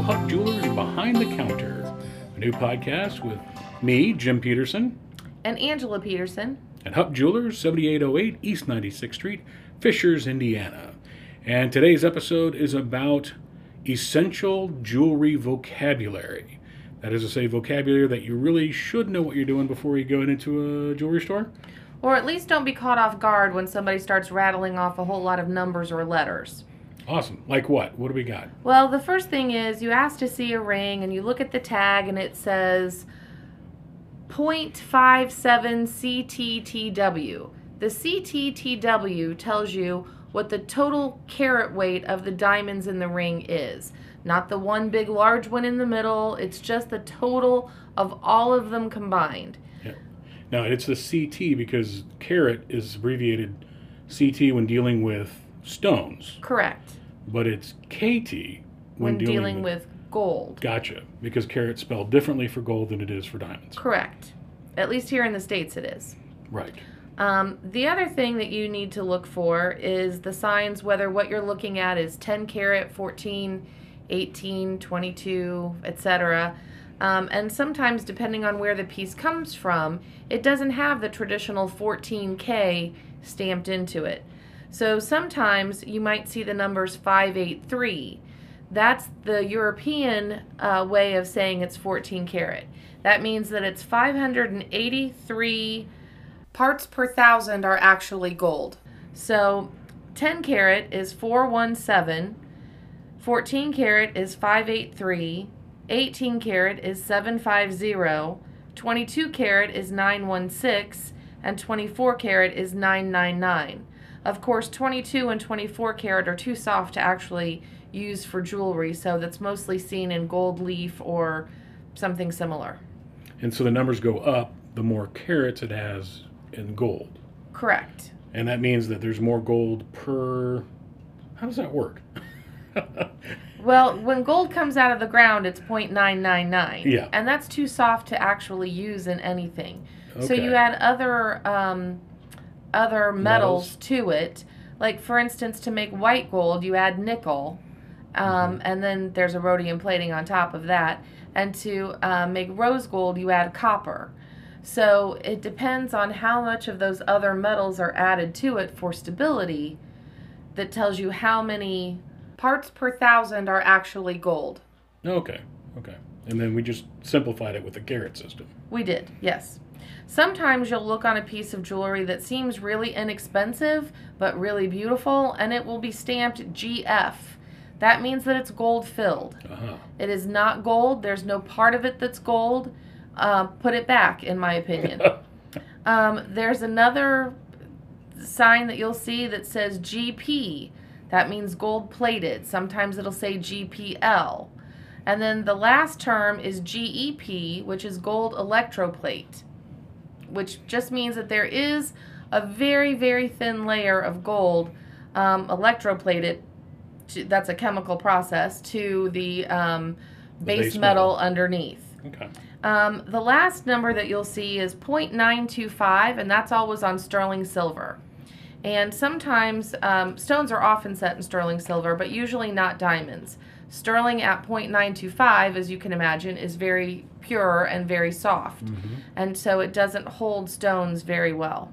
a new podcast with me, Jim Peterson, And Angela Peterson. at Hupp Jewelers, 7808 East 96th Street, Fishers, Indiana. And today's episode is about essential jewelry vocabulary. That is to say, vocabulary that you really should know what you're doing before you go into a jewelry store. Or at least don't be caught off guard when somebody starts rattling off a whole lot of numbers or letters. Awesome. Like what? What do we got? Well, the first thing is you ask to see a ring and you look at the tag and it says 0.57 CTTW. The CTTW tells you what the total carat weight of the diamonds in the ring is. Not the one big large one in the middle, it's just the total of all of them combined. Yeah. Now, it's the CT because carat is abbreviated CT when dealing with stones, Correct. but it's KT When, dealing, with gold. Gotcha. Because carat's spelled differently for gold than it is for diamonds. Correct. At least here in the States it is. Right. Um, the other thing that you need to look for is the signs whether what you're looking at is 10 carat, 14, 18, 22, etc. Um, and sometimes, depending on where the piece comes from, it doesn't have the traditional 14K stamped into it. So sometimes you might see the numbers 583. That's the European uh, way of saying it's 14 karat. That means that it's 583 parts per thousand are actually gold. So 10 karat is 417, 14 karat is 583, 18 karat is 750, 22 karat is 916, and 24 karat is 999. Of course, 22 and 24 karat are too soft to actually use for jewelry, so that's mostly seen in gold leaf or something similar. And so the numbers go up the more carats it has in gold. Correct. And that means that there's more gold per. How does that work? Well, when gold comes out of the ground, it's 0.999. Yeah. And that's too soft to actually use in anything. Okay. So you add other um, other metals, to it. Like for instance, to make white gold, you add nickel, um, and then there's a rhodium plating on top of that. And to uh, make rose gold, you add copper. So it depends on how much of those other metals are added to it for stability. That tells you how many parts per thousand are actually gold. Okay. Okay. And then we just simplified it with the carat system. We did, yes. Sometimes you'll look on a piece of jewelry that seems really inexpensive but really beautiful, and it will be stamped GF. That means that it's gold filled. Uh-huh. It is not gold, there's no part of it that's gold. Uh, put it back, in my opinion. Um, there's another sign that you'll see that says GP. That means gold plated. Sometimes it'll say GPL. And then the last term is GEP, which is gold electroplate, which just means that there is a very, very thin layer of gold um, electroplated. To, that's a chemical process to the, um, The base, base metal, metal. underneath. okay. Um, the last number that you'll see is 0.925, and that's always on sterling silver. And sometimes um, stones are often set in sterling silver, but usually not diamonds. Sterling at 0.925, as you can imagine, is very pure and very soft, and so it doesn't hold stones very well.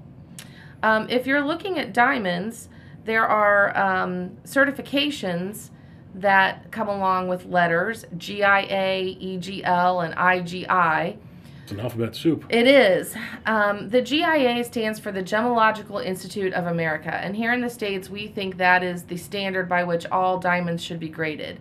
Um, if you're looking at diamonds, there are um, certifications that come along with letters GIA, EGL, and IGI. It's an alphabet soup. It is. Um, the GIA stands for the Gemological Institute of America, and here in the States, we think that is the standard by which all diamonds should be graded.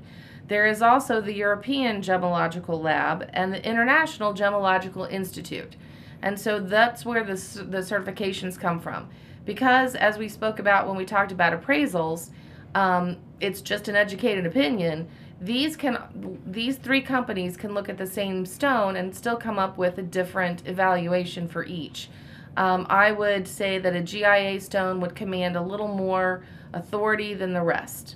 There is also the European Gemological Lab and the International Gemological Institute. And so that's where the, the certifications come from. Because, as we spoke about when we talked about appraisals, um, it's just an educated opinion. These can, these three companies can look at the same stone and still come up with a different evaluation for each. Um, I would say that a GIA stone would command a little more authority than the rest.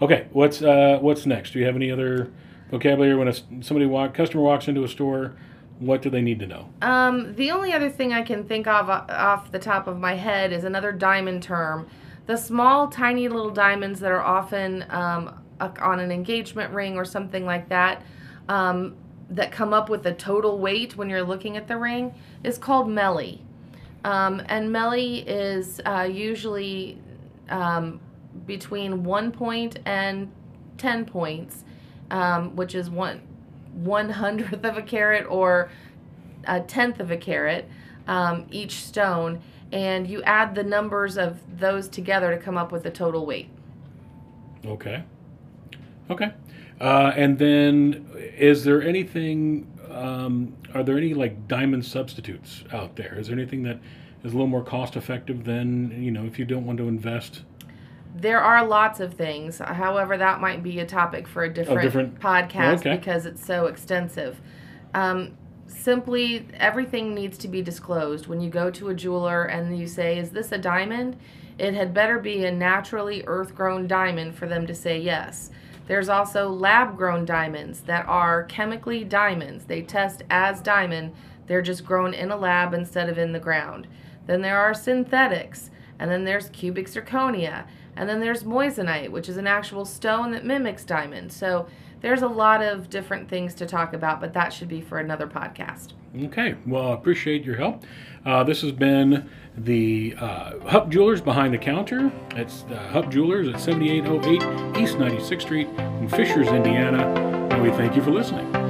Okay, what's uh, what's next? Do you have any other vocabulary when a, somebody walk customer walks into a store? What do they need to know? Um, the only other thing I can think of o- off the top of my head is another diamond term. The small, tiny little diamonds that are often um, on an engagement ring or something like that. Um, that come up with the total weight when you're looking at the ring is called melee. Um, and melee is uh, usually um, between one point and 10 points, um, which is one one hundredth of a carat or a tenth of a carat um, each stone, and you add the numbers of those together to come up with the total weight. Okay. Okay. Uh, and then, is there anything? Um, are there any like diamond substitutes out there? Is there anything that is a little more cost effective than you know if you don't want to invest? There are lots of things. However, that might be a topic for a different, different- podcast okay. because it's so extensive. Um, simply, everything needs to be disclosed. When you go to a jeweler and you say, Is this a diamond? It had better be a naturally earth grown diamond for them to say yes. There's also lab grown diamonds that are chemically diamonds. They test as diamond, they're just grown in a lab instead of in the ground. Then there are synthetics, and then there's cubic zirconia, and then there's moissanite, which is an actual stone that mimics diamond. So there's a lot of different things to talk about, but that should be for another podcast. Okay. Well, I appreciate your help. Uh, this has been the uh, Hupp Jewelers behind the counter. It's uh, Hupp Jewelers at 7808 East 96th Street in Fishers, Indiana. And we thank you for listening.